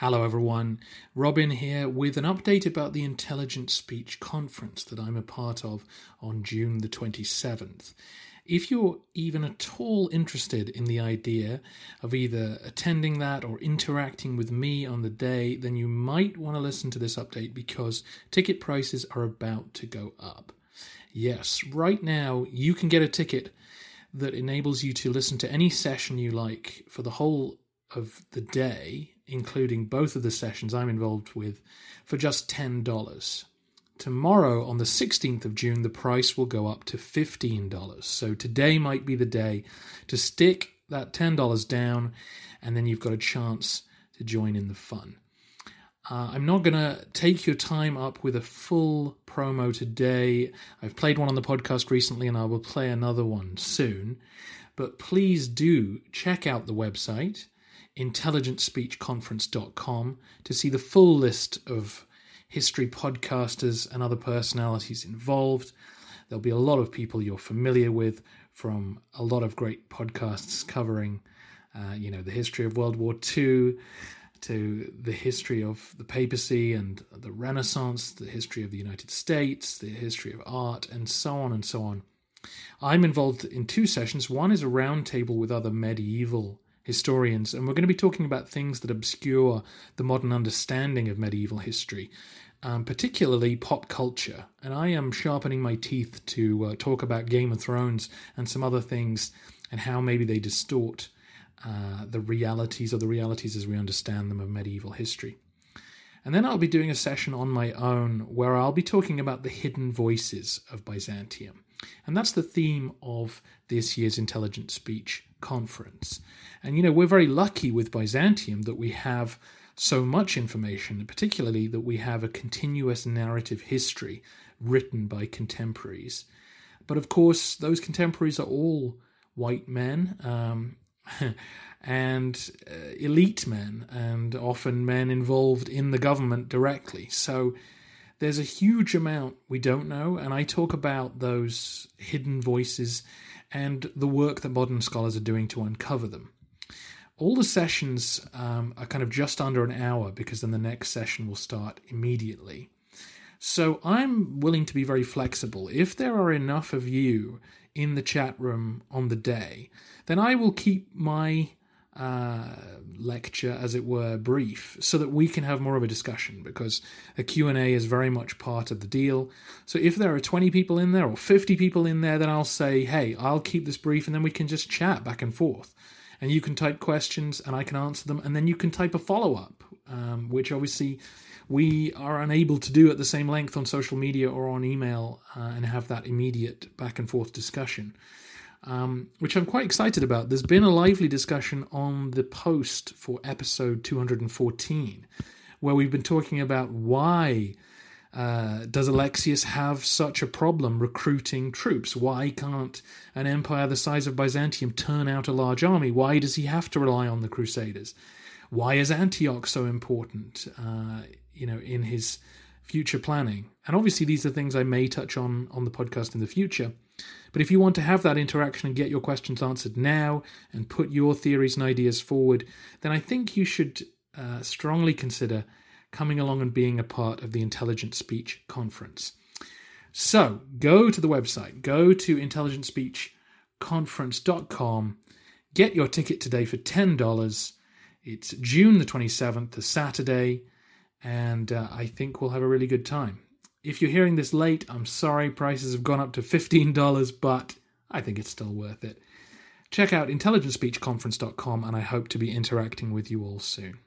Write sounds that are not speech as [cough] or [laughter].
Hello, everyone. Robin here with an update about the Intelligent Speech Conference that I'm a part of on June the 27th. If you're even at all interested in the idea of either attending that or interacting with me on the day, then you might want to listen to this update because ticket prices are about to go up. Yes, right now you can get a ticket that enables you to listen to any session you like for the whole of the day, including both of the sessions I'm involved with, for just $10. Tomorrow, on the 16th of June, the price will go up to $15. So today might be the day to stick that $10 down, and then you've got a chance to join in the fun. Uh, I'm not going to take your time up with a full promo today. I've played one on the podcast recently, and I will play another one soon. But please do check out the website intelligentspeechconference.com to see the full list of history podcasters and other personalities involved. There'll be a lot of people you're familiar with from a lot of great podcasts covering, uh, you know, the history of World War II to the history of the papacy and the Renaissance, the history of the United States, the history of art, and so on and so on. I'm involved in two sessions. One is a roundtable with other medieval historians, and we're going to be talking about things that obscure the modern understanding of medieval history, um, particularly pop culture. And I am sharpening my teeth to uh, talk about Game of Thrones and some other things and how maybe they distort uh, the realities or the realities as we understand them of medieval history. And then I'll be doing a session on my own where I'll be talking about the hidden voices of Byzantium. And that's the theme of this year's Intelligent Speech conference. And you know, we're very lucky with Byzantium that we have so much information, particularly that we have a continuous narrative history written by contemporaries. But of course, those contemporaries are all white men um, [laughs] and uh, elite men, and often men involved in the government directly. So there's a huge amount we don't know, and I talk about those hidden voices and the work that modern scholars are doing to uncover them. All the sessions um, are kind of just under an hour because then the next session will start immediately. So I'm willing to be very flexible. If there are enough of you in the chat room on the day, then I will keep my uh, lecture, as it were, brief, so that we can have more of a discussion. Because a Q and A is very much part of the deal. So if there are twenty people in there or fifty people in there, then I'll say, "Hey, I'll keep this brief," and then we can just chat back and forth. And you can type questions, and I can answer them, and then you can type a follow up, um, which obviously we are unable to do at the same length on social media or on email uh, and have that immediate back and forth discussion um, which I'm quite excited about. There's been a lively discussion on the post for episode 214, where we've been talking about why uh, does Alexius have such a problem recruiting troops? Why can't an empire the size of Byzantium turn out a large army? Why does he have to rely on the Crusaders? Why is Antioch so important? Uh, you know, in his future planning. And obviously, these are things I may touch on on the podcast in the future. But if you want to have that interaction and get your questions answered now and put your theories and ideas forward, then I think you should uh, strongly consider coming along and being a part of the Intelligent Speech Conference. So go to the website, go to intelligentspeechconference.com, get your ticket today for $10. It's June the 27th, a Saturday, and uh, I think we'll have a really good time. If you're hearing this late, I'm sorry, prices have gone up to $15, but I think it's still worth it. Check out intelligentspeechconference.com, and I hope to be interacting with you all soon.